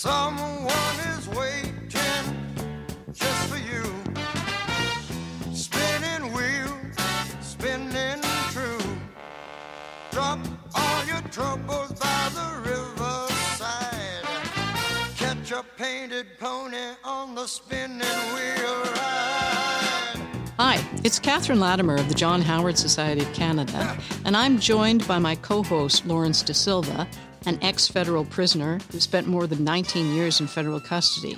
Someone is waiting just for you. Spinning spinning true. Drop all your troubles by the riverside. Catch a painted pony on the spinning wheel ride. Hi, it's Catherine Latimer of the John Howard Society of Canada, and I'm joined by my co host Lawrence De Silva, an ex federal prisoner who spent more than 19 years in federal custody.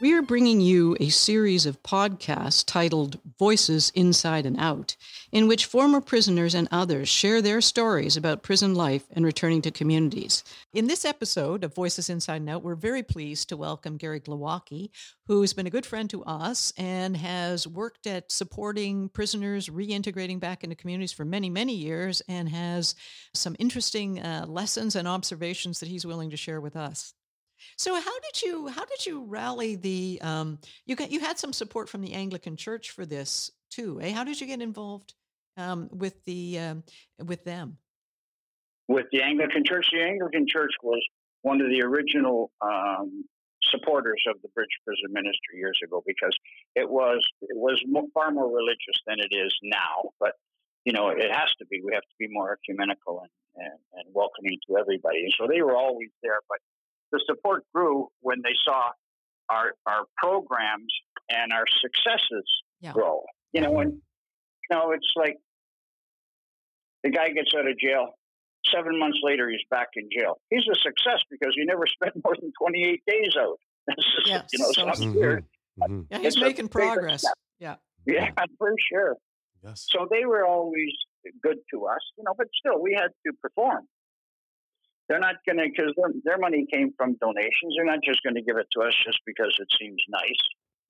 We are bringing you a series of podcasts titled Voices Inside and Out, in which former prisoners and others share their stories about prison life and returning to communities. In this episode of Voices Inside and Out, we're very pleased to welcome Gary Glowacki, who has been a good friend to us and has worked at supporting prisoners reintegrating back into communities for many, many years and has some interesting uh, lessons and observations that he's willing to share with us. So how did you how did you rally the um, you got you had some support from the Anglican Church for this too, eh? How did you get involved um, with the um, with them? With the Anglican Church, the Anglican Church was one of the original um, supporters of the Bridge Prison Ministry years ago because it was it was far more religious than it is now. But you know, it has to be. We have to be more ecumenical and, and, and welcoming to everybody. And So they were always there, but the support grew when they saw our our programs and our successes yeah. grow. You know, when you know it's like the guy gets out of jail. Seven months later, he's back in jail. He's a success because he never spent more than 28 days out. yeah, you know, so mm-hmm. mm-hmm. Yeah, he's it's making progress. Yeah. Yeah, for sure. Yes. So they were always good to us, you know, but still we had to perform. They're not going to, because their, their money came from donations. They're not just going to give it to us just because it seems nice.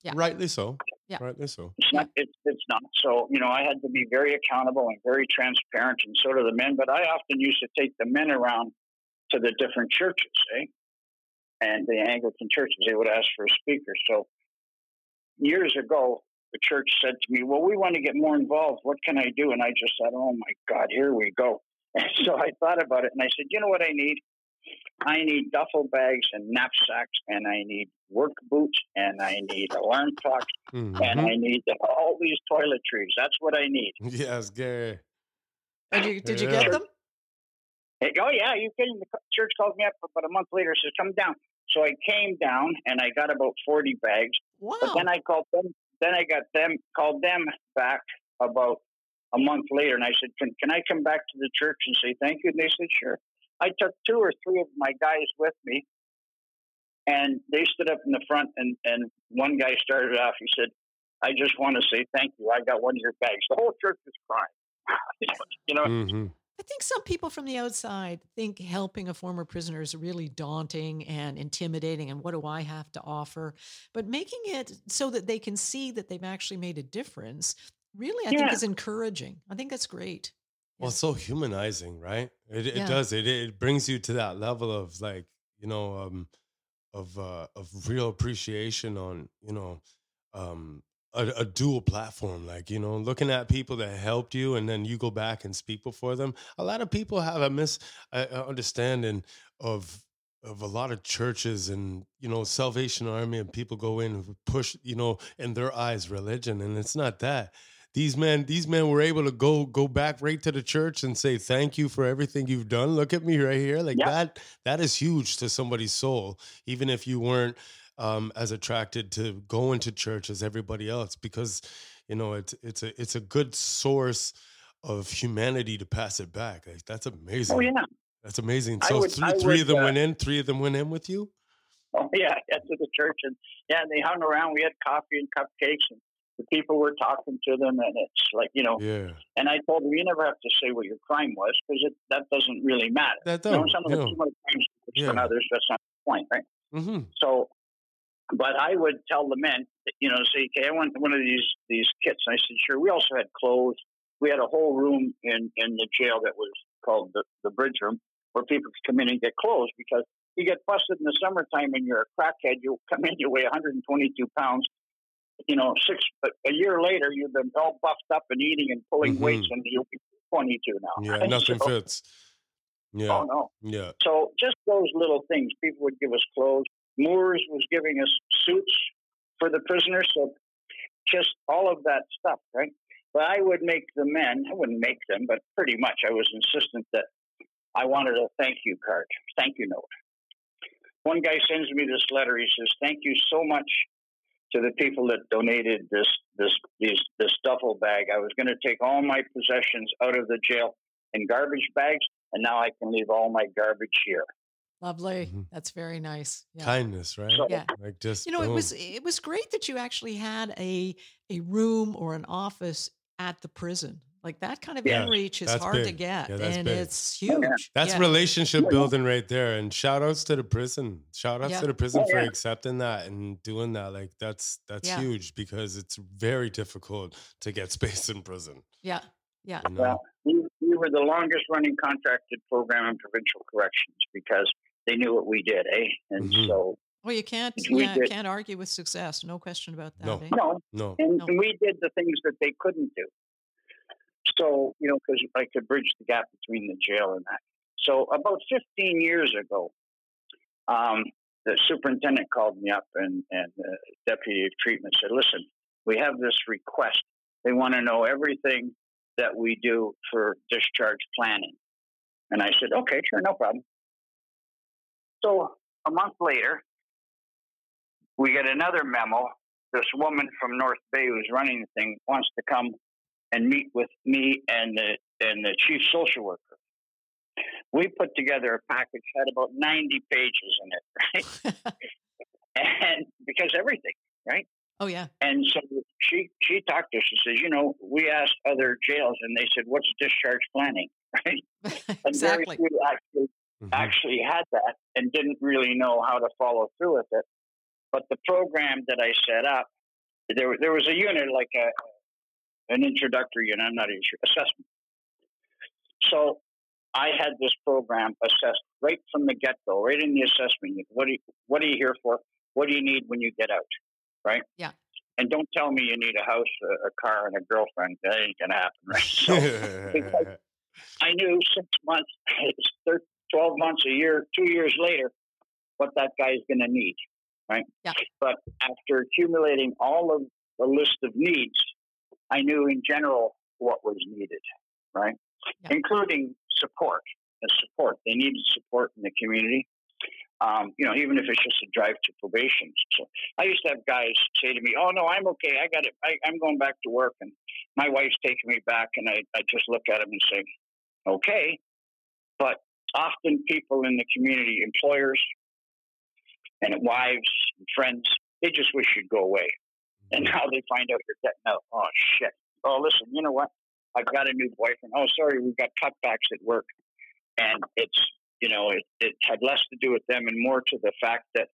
Yeah. Rightly so. Yeah. Rightly so. It's not, it's, it's not. So, you know, I had to be very accountable and very transparent, and so do the men. But I often used to take the men around to the different churches, eh? And the Anglican churches, they would ask for a speaker. So years ago, the church said to me, Well, we want to get more involved. What can I do? And I just said, Oh my God, here we go. And so I thought about it and I said, you know what I need? I need duffel bags and knapsacks, and I need work boots, and I need alarm clocks, mm-hmm. and I need all these toiletries. That's what I need. Yes, Gary. Did you, did you get them? Hey, oh yeah, you kidding? The church called me up about a month later. Says come down. So I came down and I got about forty bags. Wow. But then I called them. Then I got them called them back about a month later, and I said, "Can can I come back to the church and say thank you?" And they said, "Sure." I took two or three of my guys with me, and they stood up in the front, and and one guy started off. He said, "I just want to say thank you. I got one of your bags." The whole church was crying. you know. Mm-hmm. I think some people from the outside think helping a former prisoner is really daunting and intimidating. And what do I have to offer? But making it so that they can see that they've actually made a difference really, I yeah. think is encouraging. I think that's great. Well, it's so humanizing, right? It, it yeah. does. It it brings you to that level of like, you know, um, of uh, of real appreciation on, you know, um, a, a, dual platform. Like, you know, looking at people that helped you, and then you go back and speak before them. A lot of people have a misunderstanding of of a lot of churches and you know Salvation Army, and people go in and push, you know, in their eyes religion, and it's not that these men these men were able to go go back right to the church and say thank you for everything you've done. Look at me right here. Like that that is huge to somebody's soul even if you weren't um, as attracted to going to church as everybody else because you know it's it's a it's a good source of humanity to pass it back. Like, that's amazing. oh yeah. That's amazing. So would, three, three would, of them uh, went in three of them went in with you? Oh yeah. Yeah to the church and yeah and they hung around. We had coffee and cupcakes and the people were talking to them, and it's like you know. Yeah. And I told them, you never have to say what your crime was because that doesn't really matter. That don't. You know, some of the crimes yeah. from others, that's not the point, right? Mm-hmm. So, but I would tell the men, you know, say, okay, I want one of these these kits. And I said, sure. We also had clothes. We had a whole room in in the jail that was called the the bridge room, where people could come in and get clothes because you get busted in the summertime and you're a crackhead. You come in, you weigh 122 pounds, you know, six a year later, you've been all buffed up and eating and pulling mm-hmm. weights, and you'll be 22 now. Yeah, nothing so, fits. Yeah. Oh no. Yeah. So just those little things. People would give us clothes. Moores was giving us suits for the prisoners. So just all of that stuff, right? But I would make the men, I wouldn't make them, but pretty much I was insistent that I wanted a thank you card, thank you note. One guy sends me this letter. He says, Thank you so much to the people that donated this this these, this duffel bag. I was going to take all my possessions out of the jail in garbage bags, and now I can leave all my garbage here. Lovely. Mm-hmm. That's very nice. Yeah. Kindness, right? yeah. Like just you know, boom. it was it was great that you actually had a a room or an office at the prison. Like that kind of yeah, inreach is hard big. to get, yeah, and big. it's huge. Yeah. That's relationship building right there. And shout outs to the prison. Shout outs to the prison for accepting that and doing that. Like that's that's huge because it's very difficult to get space in prison. Yeah, yeah. You know? Well, we, we were the longest running contracted program in provincial corrections because they knew what we did, eh? And mm-hmm. so well, you can't yeah, can't argue with success. No question about that. No, eh? no, no. And, no. and, we did the things that they couldn't do. So you know, because I could bridge the gap between the jail and that. So about 15 years ago, um, the superintendent called me up and and the deputy of treatment said, "Listen, we have this request. They want to know everything that we do for discharge planning." And I said, "Okay, sure, no problem." So a month later, we get another memo. This woman from North Bay who's running the thing wants to come and meet with me and the and the chief social worker. We put together a package had about ninety pages in it, right? and because everything, right? Oh yeah. And so she she talked to us. She says, you know, we asked other jails, and they said, "What's discharge planning?" Right? exactly. And very few actually mm-hmm. actually had that and didn't really know how to follow through with it. But the program that I set up, there there was a unit like a an introductory unit. I'm not even sure assessment. So I had this program assessed right from the get go, right in the assessment. What do you, what are you here for? What do you need when you get out? Right. Yeah. And don't tell me you need a house, a, a car, and a girlfriend. That ain't gonna happen, right? So I knew six months, 12 months, a year, two years later, what that guy is going to need, right? Yeah. But after accumulating all of the list of needs, I knew in general what was needed, right? Yeah. Including support. The support. They needed support in the community. Um, you know, even if it's just a drive to probation. So I used to have guys say to me, "Oh no, I'm okay. I got it. I, am going back to work." And my wife's taking me back, and I, I just look at him and say, "Okay," but often people in the community, employers and wives and friends, they just wish you'd go away. And now they find out you're getting out. Oh, shit. Oh, listen, you know what? I've got a new boyfriend. Oh, sorry, we've got cutbacks at work. And it's, you know, it, it had less to do with them and more to the fact that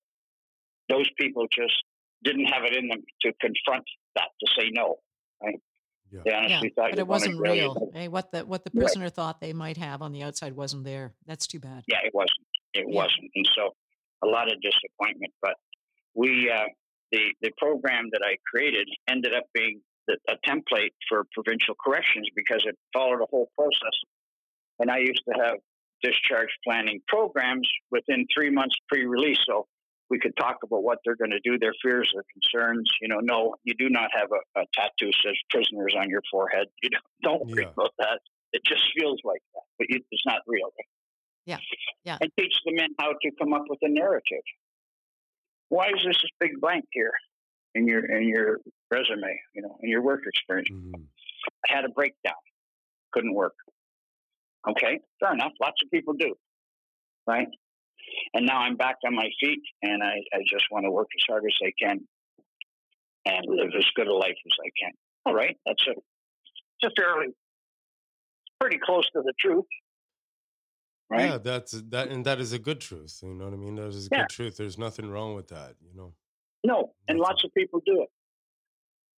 those people just didn't have it in them to confront that, to say no. Right? Yeah. They honestly yeah, thought but it wasn't real. Hey, what the what the prisoner right. thought they might have on the outside wasn't there. That's too bad. Yeah, it wasn't. It yeah. wasn't, and so a lot of disappointment. But we uh, the the program that I created ended up being the, a template for provincial corrections because it followed a whole process. And I used to have discharge planning programs within three months pre-release. So we could talk about what they're going to do, their fears, their concerns. You know, no, you do not have a, a tattoo says prisoners on your forehead. You don't, don't yeah. worry about that. It just feels like that, but it's not real. Yeah, yeah. And teach the men how to come up with a narrative. Why is this a big blank here in your in your resume? You know, in your work experience. Mm-hmm. I had a breakdown, couldn't work. Okay, fair enough. Lots of people do, right? And now I'm back on my feet and I, I just want to work as hard as I can and live as good a life as I can. All right, that's a, it's a fairly, pretty close to the truth. Right? Yeah, that's that, and that is a good truth. You know what I mean? That is a yeah. good truth. There's nothing wrong with that. You know. No, and lots of people do it.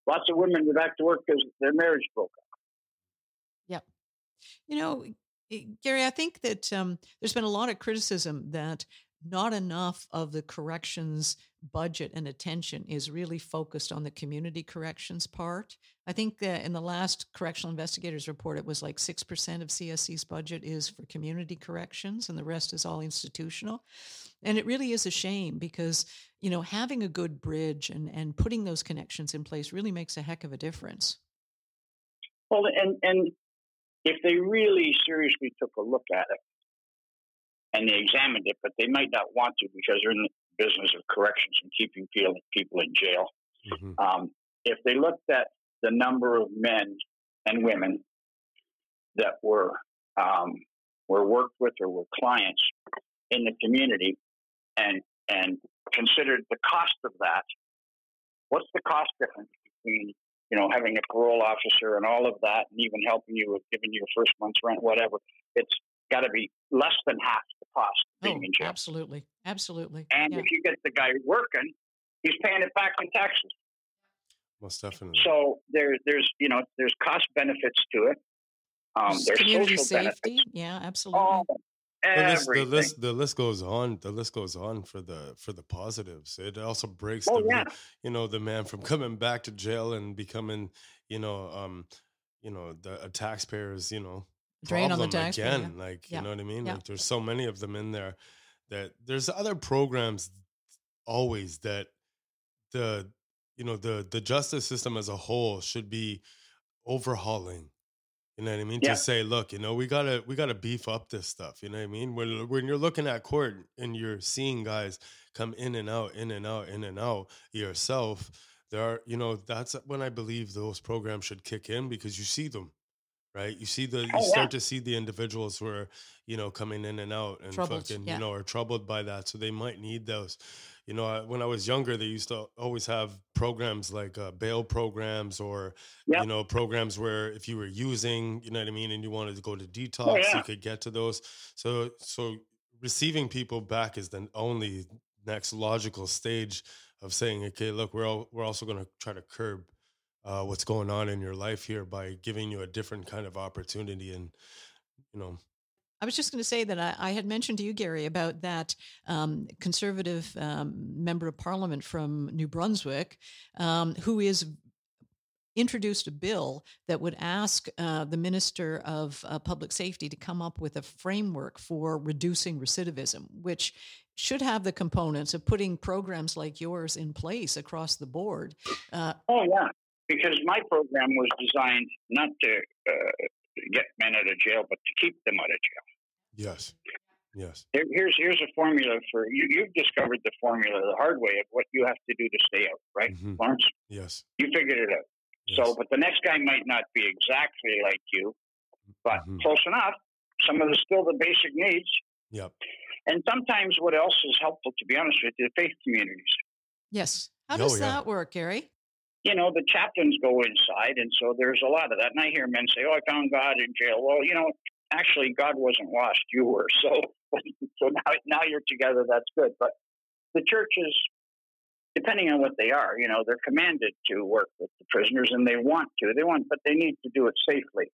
Lots of women go back to work because their marriage broke up. Yeah, you know, Eh, Gary, I think that um, there's been a lot of criticism that not enough of the corrections budget and attention is really focused on the community corrections part. I think in the last correctional investigators report, it was like 6% of CSC's budget is for community corrections and the rest is all institutional. And it really is a shame because, you know, having a good bridge and, and putting those connections in place really makes a heck of a difference. Well, and, and if they really seriously took a look at it and they examined it, but they might not want to because they're in business of corrections and keeping people in jail. Mm-hmm. Um, if they looked at the number of men and women that were um, were worked with or were clients in the community, and and considered the cost of that, what's the cost difference between you know having a parole officer and all of that, and even helping you with giving you your first month's rent, whatever? It's got to be less than half cost being oh, in jail. Absolutely, absolutely. And yeah. if you get the guy working, he's paying it back in taxes. Most definitely. So there, there's you know there's cost benefits to it. Um, there's community safety. Benefits. Yeah, absolutely. Oh, the list, the list, the list goes on. The list goes on for the for the positives. It also breaks oh, the yeah. you know the man from coming back to jail and becoming you know um you know the a taxpayer's you know drain on the taxpayer. again. Yeah. Like yeah. you know what I mean. Like there's so many of them in there that there's other programs always that the you know the the justice system as a whole should be overhauling you know what I mean? Yeah. To say, look, you know, we gotta we gotta beef up this stuff. You know what I mean? When when you're looking at court and you're seeing guys come in and out, in and out, in and out yourself, there are, you know, that's when I believe those programs should kick in because you see them, right? You see the you oh, start yeah. to see the individuals who are, you know, coming in and out and troubled, fucking, yeah. you know, are troubled by that. So they might need those you know, when I was younger, they used to always have programs like uh, bail programs or, yep. you know, programs where if you were using, you know what I mean, and you wanted to go to oh, detox, oh, yeah. you could get to those. So, so receiving people back is the only next logical stage of saying, okay, look, we're all, we're also going to try to curb uh, what's going on in your life here by giving you a different kind of opportunity and, you know, I was just going to say that I, I, had mentioned to you, Gary, about that um, conservative um, member of parliament from New Brunswick um, who is introduced a bill that would ask uh, the Minister of uh, Public Safety to come up with a framework for reducing recidivism, which should have the components of putting programs like yours in place across the board. Uh, oh, yeah. Because my program was designed not to uh, get men out of jail, but to keep them out of jail. Yes. Yes. Here, here's here's a formula for you. You've discovered the formula the hard way of what you have to do to stay out, right, mm-hmm. Lawrence? Yes. You figured it out. Yes. So, but the next guy might not be exactly like you, but mm-hmm. close enough. Some of the still the basic needs. Yep. And sometimes what else is helpful, to be honest with you, faith communities. Yes. How does oh, yeah. that work, Gary? You know, the chaplains go inside, and so there's a lot of that. And I hear men say, "Oh, I found God in jail." Well, you know, actually, God wasn't lost; you were. So, so now, now you're together. That's good. But the churches, depending on what they are, you know, they're commanded to work with the prisoners, and they want to. They want, but they need to do it safely.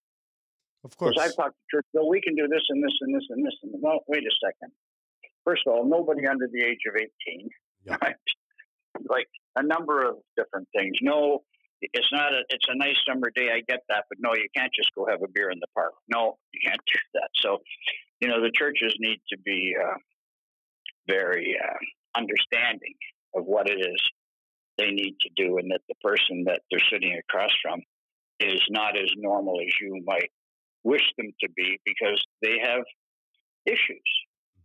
Of course, I've talked to church. Well, we can do this and this and this and this. And well, wait a second. First of all, nobody under the age of eighteen, yeah. right? Like a number of different things. No, it's not a it's a nice summer day. I get that, but no, you can't just go have a beer in the park. No, you can't do that. So, you know, the churches need to be uh, very uh, understanding of what it is they need to do, and that the person that they're sitting across from is not as normal as you might wish them to be because they have issues.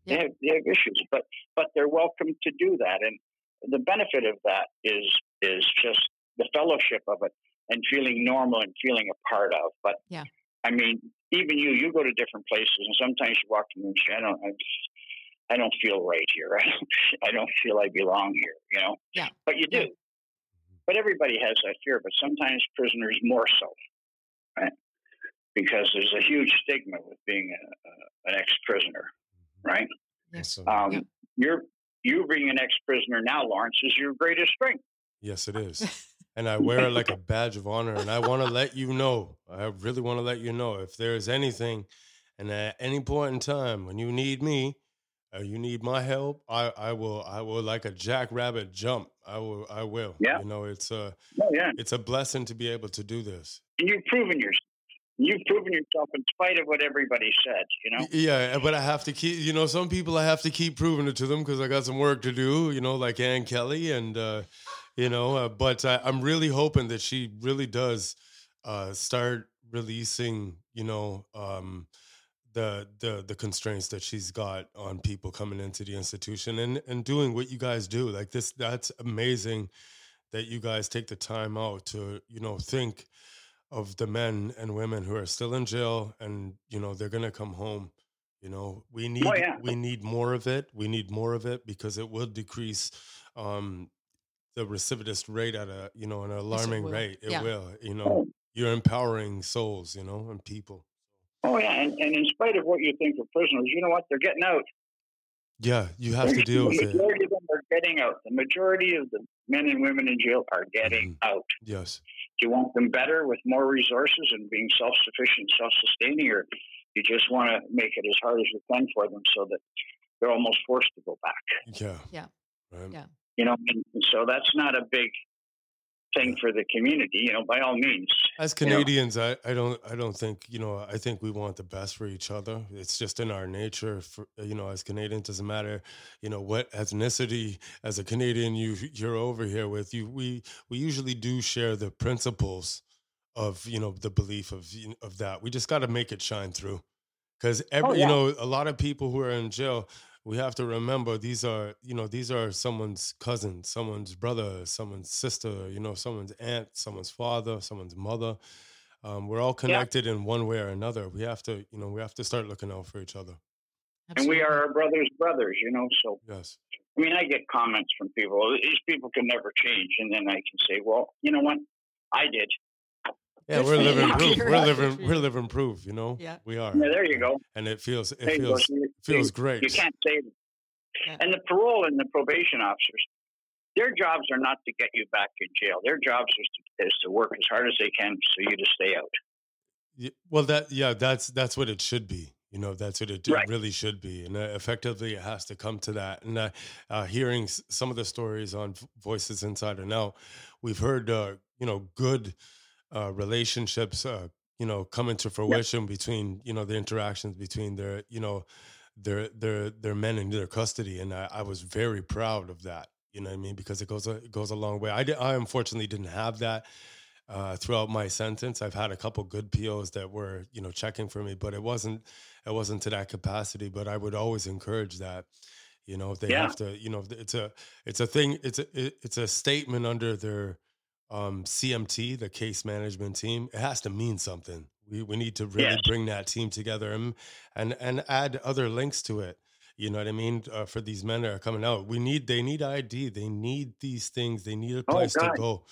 Yeah. They have they have issues, but but they're welcome to do that, and the benefit of that is is just the fellowship of it and feeling normal and feeling a part of. But yeah, I mean, even you, you go to different places, and sometimes you walk in and say, "I don't, I, just, I don't feel right here. I don't, I don't feel I belong here." You know. Yeah. But you do. Yeah. But everybody has that fear, but sometimes prisoners more so, right? Because there's a huge stigma with being a, a, an ex-prisoner, right? Yes. Um, yeah. You're you being an ex-prisoner now, Lawrence, is your greatest strength. Yes, it is. and I wear it like a badge of honor. And I want to let you know, I really want to let you know if there is anything, and at any point in time when you need me, or you need my help, I, I will I will like a jackrabbit jump. I will I will. Yeah. You know, it's a Oh yeah, it's a blessing to be able to do this. and you've proven yourself. You've proven yourself in spite of what everybody said. You know. Yeah, but I have to keep, you know, some people I have to keep proving it to them because I got some work to do, you know, like Anne Kelly. And, uh, you know, uh, but I, I'm really hoping that she really does uh, start releasing, you know, um, the, the the constraints that she's got on people coming into the institution and and doing what you guys do like this that's amazing that you guys take the time out to you know think of the men and women who are still in jail and you know they're going to come home you know we need yeah. we need more of it we need more of it because it will decrease um the recidivist rate at a you know an alarming will. rate it Yeah. will you know you're empowering souls you know and people Oh yeah, and, and in spite of what you think of prisoners, you know what? They're getting out. yeah you have to deal with it the it majority of them are getting out. The majority of the men and women in jail are getting Mhm. out. yes Do you want them better with more resources and being self-sufficient, self-sustaining, or you just want to make it as hard as you can for them so that they're almost forced to go back? yeah Yeah. right Yeah. You know, and so that's not a big thing for the community. You know, by all means. As you know. Canadians, I, I don't I don't think you know I think we want the best for each other. It's just in our nature. For you know, as Canadians, doesn't matter you know what ethnicity as a Canadian you you're over here with. You we we usually do share the principles of you know the belief of of that. We just got to make it shine through because every Oh, you know a lot of people who are in jail. We have to remember these are you know these are someone's cousin, someone's brother, someone's sister, you know someone's aunt, someone's father, someone's mother. Um, we're all connected in one way or another. We have to you know we have to start looking out for each other. And we are our brothers' brothers, you know. So, Yes. I mean, I get comments from people. These people can never change, and then I can say, well, you know what? I did. Yeah, we're living proof. We're living. We're living proof. You know. Yeah. We are. Yeah, there you go. And it feels. It There feels. You- Feels great. You can't say that. Yeah. And the parole and the probation officers, their jobs are not to get you back in jail. Their jobs is to, is to work as hard as they can for you to stay out. Yeah, well, that yeah, that's that's what it should be. You know, that's what it, it really should be, and uh, effectively, it has to come to that. And uh, uh, hearing s- some of the stories on V- Voices Inside and Out, we've heard uh, you know good uh, relationships, uh, you know, come into fruition between you know the interactions between their you know their their their men in their custody, and I, I was very proud of that. You know what I mean? Because it goes a, it goes a long way. I di- I unfortunately didn't have that uh, throughout my sentence. I've had a couple good POs that were, you know, checking for me, but it wasn't it wasn't to that capacity. But I would always encourage that. You know, if they Yeah. have to, you know, it's a it's a thing. It's a it- it's a statement under their um, CMT, the case management team. It has to mean something. We we need to really Yes. bring that team together and and and add other links to it. You know what I mean? Uh, for these men that are coming out, we need they need ID. They need these things. They need a Oh, place to go.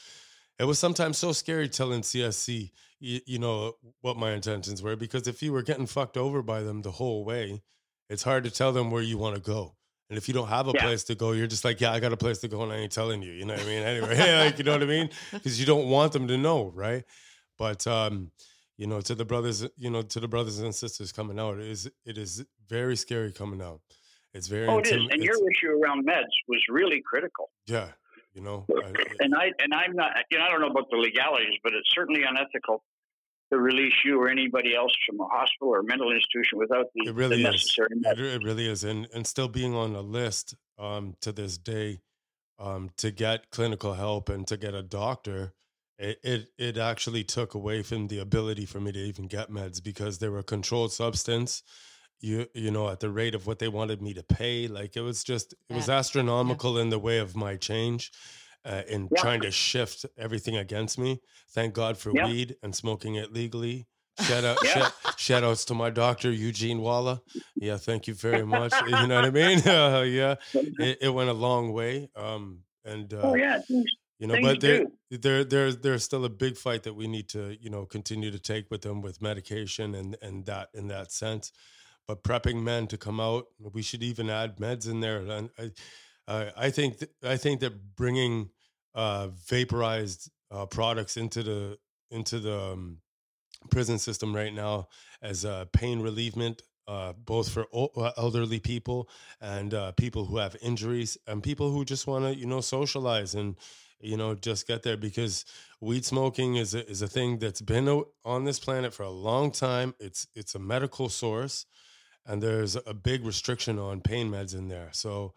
It was sometimes so scary telling CSC, you, you know, what my intentions were because if you were getting fucked over by them the whole way, it's hard to tell them where you want to go. And if you don't have a Yeah. place to go, you're just like, yeah, I got a place to go, and I ain't telling you. You know what I mean? Anyway, like, you know what I mean? Because you don't want them to know, right? But um, you know, to the brothers, you know, to the brothers and sisters coming out, it is it is very scary coming out. It's very Oh, it is. intim- And your issue around meds was really critical. yeah, you know, I- And I and I'm not. You know, I don't know about the legalities, but it's certainly unethical to release you or anybody else from a hospital or mental institution without the, It really the is. necessary It, meds. it really is, and and still being on a list um, to this day um, to get clinical help and to get a doctor, it, it it actually took away from the ability for me to even get meds because they were a controlled substance. You you know at the rate of what they wanted me to pay, like it was just it was Yeah. astronomical in the way of my change. Uh, in Yeah. trying to shift everything against me. Thank God for Yeah. weed and smoking it legally. Shout out, Yeah. shout, shout outs to my doctor Eugene Walla. Yeah, thank you very much. you know what I mean? Uh, yeah, it, it went a long way. Um, and uh, oh yeah, you know, things but there, do. there, there's there's still a big fight that we need to you know continue to take with them with medication and and that in that sense. But prepping men to come out, we should even add meds in there. And I, uh, I think th- I think that bringing uh, vaporized uh, products into the into the um, prison system right now as pain relievement uh, both for uh, elderly people and uh, people who have injuries and people who just want to, you know, socialize and, you know, just get there because weed smoking is a, is a thing that's been on this planet for a long time. It's it's a medical source, and there's a big restriction on pain meds in there. So,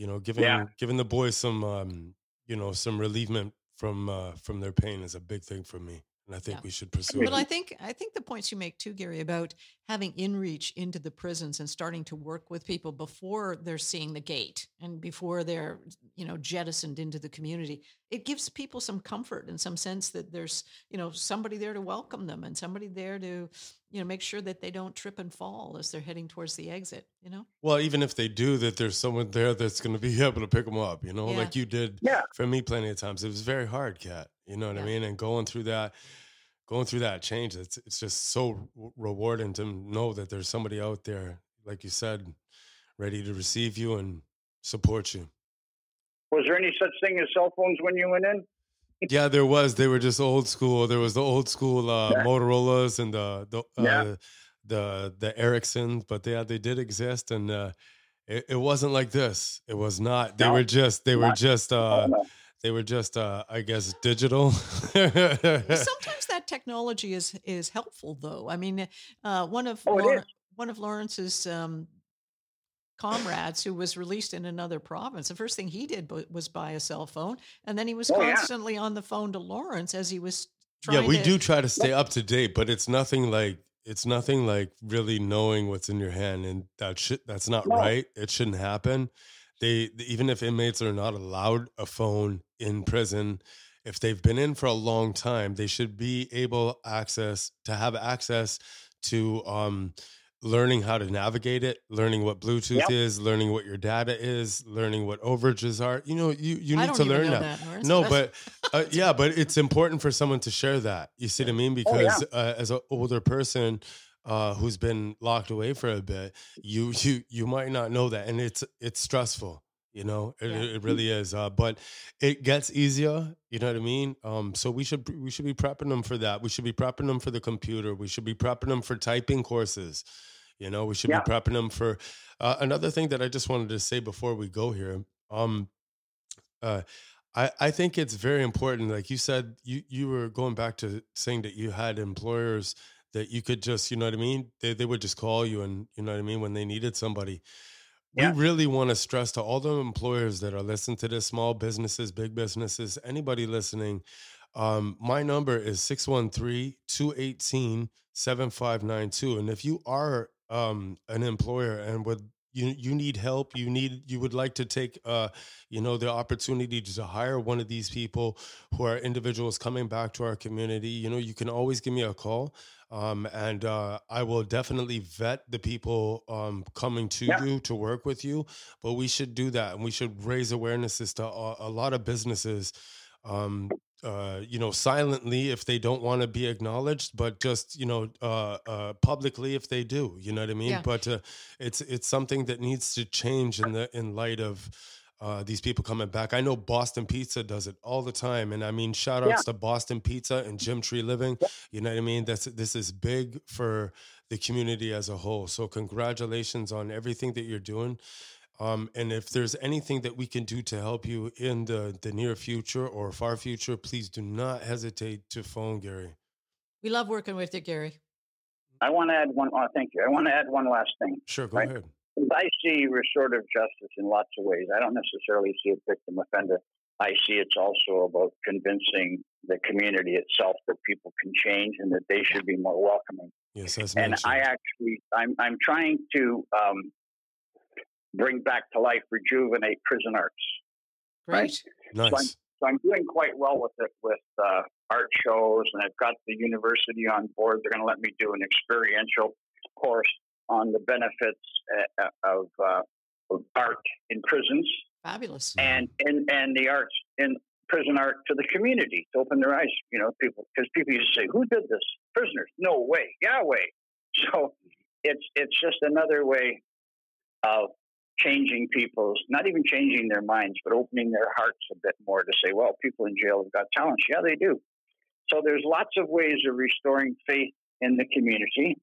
you know, giving yeah. giving the boys some, um, you know, some relievement from uh, from their pain is a big thing for me and I think yeah. we should pursue. But I think I think the points you make too, Gary, about having inreach into the prisons and starting to work with people before they're seeing the gate and before they're you know jettisoned into the community, it gives people some comfort and some sense that there's you know somebody there to welcome them and somebody there to you know make sure that they don't trip and fall as they're heading towards the exit. You know. Well, even if they do, that there's someone there that's going to be able to pick them up. You know, yeah. like you did yeah. for me plenty of times. It was very hard, Kat. You know what yeah. I mean? And going through that going through that change it's it's just so rewarding to know that there's somebody out there like you said ready to receive you and support you. Was there any such thing as cell phones when you went in? Yeah there was. They were just old school. There was the old school uh, yeah. motorola's and the the uh, yeah. the the ericssons but yeah they did exist and uh, it, it, wasn't like this. It was not. They no. were just they were just uh, no they were just uh, i guess digital. Sometimes that technology is is helpful though i mean uh, one of oh, Lawrence, one of lawrence's um, comrades who was released in another province the first thing he did was buy a cell phone and then he was oh, constantly yeah. on the phone to lawrence as he was yeah we to, do try to stay up to date but it's nothing like it's nothing like really knowing what's in your hand and that shit that's not no. right it shouldn't happen they even if inmates are not allowed a phone in prison if they've been in for a long time they should be able access to have access to um, learning how to navigate it learning what bluetooth yep. is learning what your data is learning what overages are you know you, you need to learn that, that no but uh, yeah but it's important for someone to share that you see what i mean because oh, yeah. uh, as an older person uh, who's been locked away for a bit, you you you might not know that, and it's it's stressful. You know, it, yeah. it really is. Uh, but it gets easier. You know what I mean? Um, so we should we should be prepping them for that. We should be prepping them for the computer. We should be prepping them for typing courses. You know, we should yeah. be prepping them for uh, another thing that I just wanted to say before we go here. Um, uh, I, I think it's very important. Like you said, you, you were going back to saying that you had employers that you could just, you know what I mean? They, they would just call you and, you know what I mean, when they needed somebody. Yeah. We really want to stress to all the employers that are listening to this, small businesses, big businesses, anybody listening. Um, my number is 613 218 7592. And if you are um, an employer and would you you need help you need you would like to take uh you know the opportunity to hire one of these people who are individuals coming back to our community you know you can always give me a call um, and uh, I will definitely vet the people um, coming to yeah. you to work with you. But we should do that, and we should raise awarenesses to a, a lot of businesses. Um, uh, you know, silently if they don't want to be acknowledged, but just you know, uh, uh, publicly if they do. You know what I mean? Yeah. But uh, it's it's something that needs to change in the in light of uh, these people coming back. I know Boston Pizza does it all the time, and I mean, shout outs yeah. to Boston Pizza and Jim Tree Living. Yeah. You know what I mean? That's this is big for the community as a whole. So congratulations on everything that you're doing. Um, and if there's anything that we can do to help you in the, the near future or far future, please do not hesitate to phone Gary. We love working with you, Gary. I want to add one. Oh, thank you. I want to add one last thing. Sure, go right? ahead. I see restorative justice in lots of ways. I don't necessarily see it victim offender. I see it's also about convincing the community itself that people can change and that they should be more welcoming. Yes, that's and mentioned. I actually, I'm, I'm trying to um, bring back to life, rejuvenate prison arts. Great, right? nice. So I'm, so I'm, doing quite well with it with uh, art shows, and I've got the university on board. They're going to let me do an experiential course on the benefits uh, of, uh, of art in prisons. Fabulous. And, and, and the arts in prison art to the community to open their eyes, you know, people, because people used to say, who did this? Prisoners. No way. Yahweh. So it's, it's just another way of changing people's, not even changing their minds, but opening their hearts a bit more to say, well, people in jail have got talents. Yeah, they do. So there's lots of ways of restoring faith in the community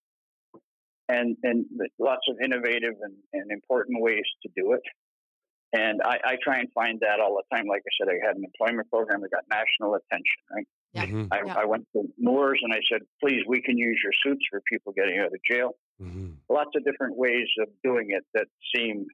and and lots of innovative and, and important ways to do it. And I, I, try and find that all the time. Like I said, I had an employment program that got national attention, right? Yeah. Mm-hmm. I, Yeah. I went to Moores and I said, please, we can use your suits for people getting out of jail. hmm Lots of different ways of doing it that seem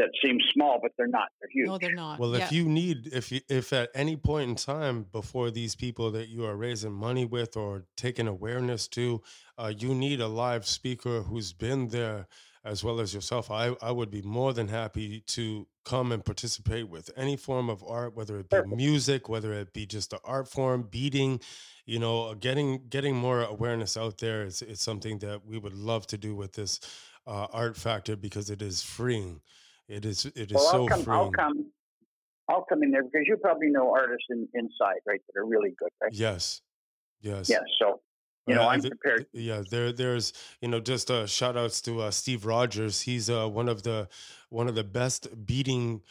that seem small, but they're not. They're huge. No, they're not. Well, yeah. if you need, if you, if at any point in time before these people that you are raising money with or taking awareness to, uh, you need a live speaker who's been there as well as yourself. I, I would be more than happy to come and participate with any form of art, whether it be Perfect. music, whether it be just the art form, beating, you know, getting getting more awareness out there is, is something that we would love to do with this uh, art factor because it is freeing. It is it is well, so I'll come. freeing. I'll come. I'll come in there because you probably know artists in, inside, right? That are really good, right? Yes. Yes. Yeah. So you know, I'm prepared. Yeah, there, there's, you know, just uh, shout outs to uh, Steve Rogers. He's uh, one of the one of the best beating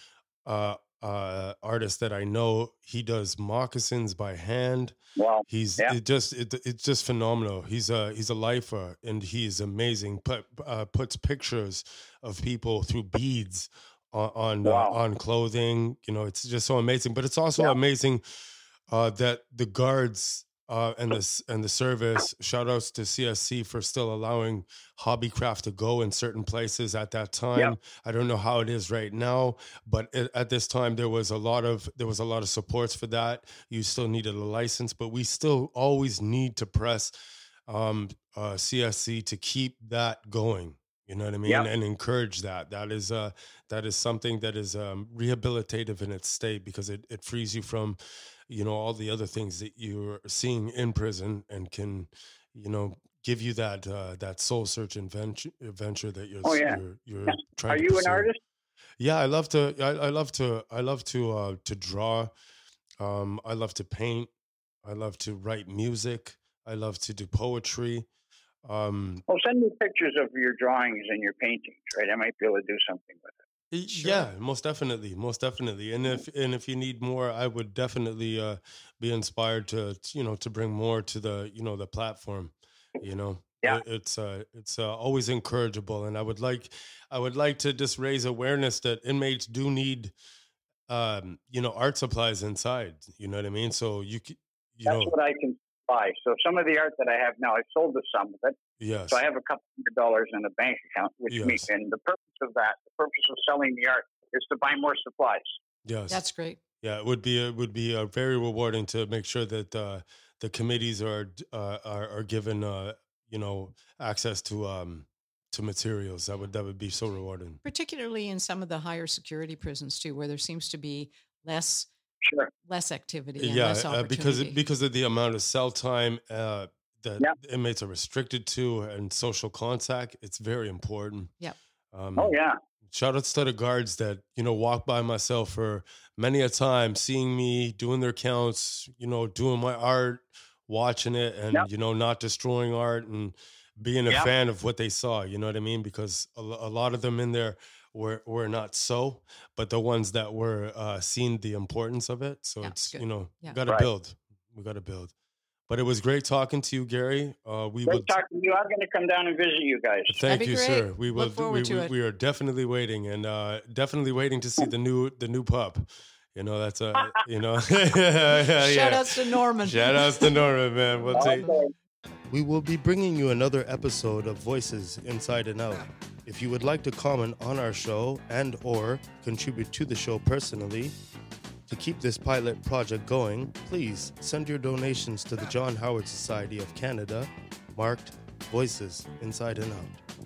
uh, uh, artists that I know. He does moccasins by hand. Wow, He's Yeah. it just it, it's just phenomenal. He's a he's a lifer and he's amazing. Put uh, puts pictures of people through beads on on, Wow. uh, on clothing. You know, it's just so amazing. But it's also Yeah. amazing uh, that the guards uh, and the and the service. Shout outs to CSC for still allowing hobbycraft to go in certain places at that time. I don't know how it is right now, but at, at this time there was a lot of there was a lot of supports for that. You still needed a license, but we still always need to press um, uh, CSC to keep that going. You know what I mean, Yeah. and encourage that. That is uh, that is something that is um, rehabilitative in its state because it, it frees you from, you know, all the other things that you're seeing in prison and can, you know, give you that uh, that soul search venture, venture that you're Oh, yeah. you're, you're Yeah. trying. are you an artist? Yeah, I love to. I, I love to. I love to. Uh, to draw. Um, I love to paint. I love to write music. I love to do poetry. Um, Well, send me pictures of your drawings and your paintings, right? I might be able to do something with Sure. Yeah, most definitely, most definitely. And if and if you need more, I would definitely uh, be inspired to you know to bring more to the you know the platform. You know, Yeah. It- it's uh, it's uh, always encourageable, and I would like I would like to just raise awareness that inmates do need um, you know art supplies inside. You know what I mean? So you you That's know what I can buy. So some of the art that I have now, I've sold to some of it. Yes So I have a couple hundred dollars in a bank account, which Yes. means, and the purpose of that, the purpose of selling the art is to buy more supplies. yes That's great. Yeah, it would be it would be uh, very rewarding to make sure that uh, the committees are uh, are, are given uh, you know access to um, to materials. That would that would be so rewarding. Particularly in some of the higher security prisons too, where there seems to be less Sure. less activity and Yeah, less uh, because because of the amount of cell time uh, that Yeah. inmates are restricted to and social contact, it's very important. Yep. Um, Oh yeah. Shout outs to the guards that, you know, walk by myself for many a time, seeing me doing their counts, you know, doing my art, watching it and, Yep. you know, not destroying art and being a Yep. fan of what they saw. You know what I mean? Because a, a lot of them in there were, were not so, but the ones that were uh, seen the importance of it. So Yeah, it's, good. you know, Yeah. got to Right. build. We got to build. But it was great talking to you, Gary. Uh, we Great will talking to you. I'm going to come down and visit you guys. Thank be you, great. sir. We will. Look forward we, to we, it. we are definitely waiting, and uh, definitely waiting to see the new the new pup. You know, that's a you know. yeah, yeah, Shout outs to Norman. Shout outs to Norman, man. We'll take. Okay. We will be bringing you another episode of Voices Inside and Out. If you would like to comment on our show and or contribute to the show personally, to keep this pilot project going, please send your donations to the John Howard Society of Canada, marked Voices Inside and Out.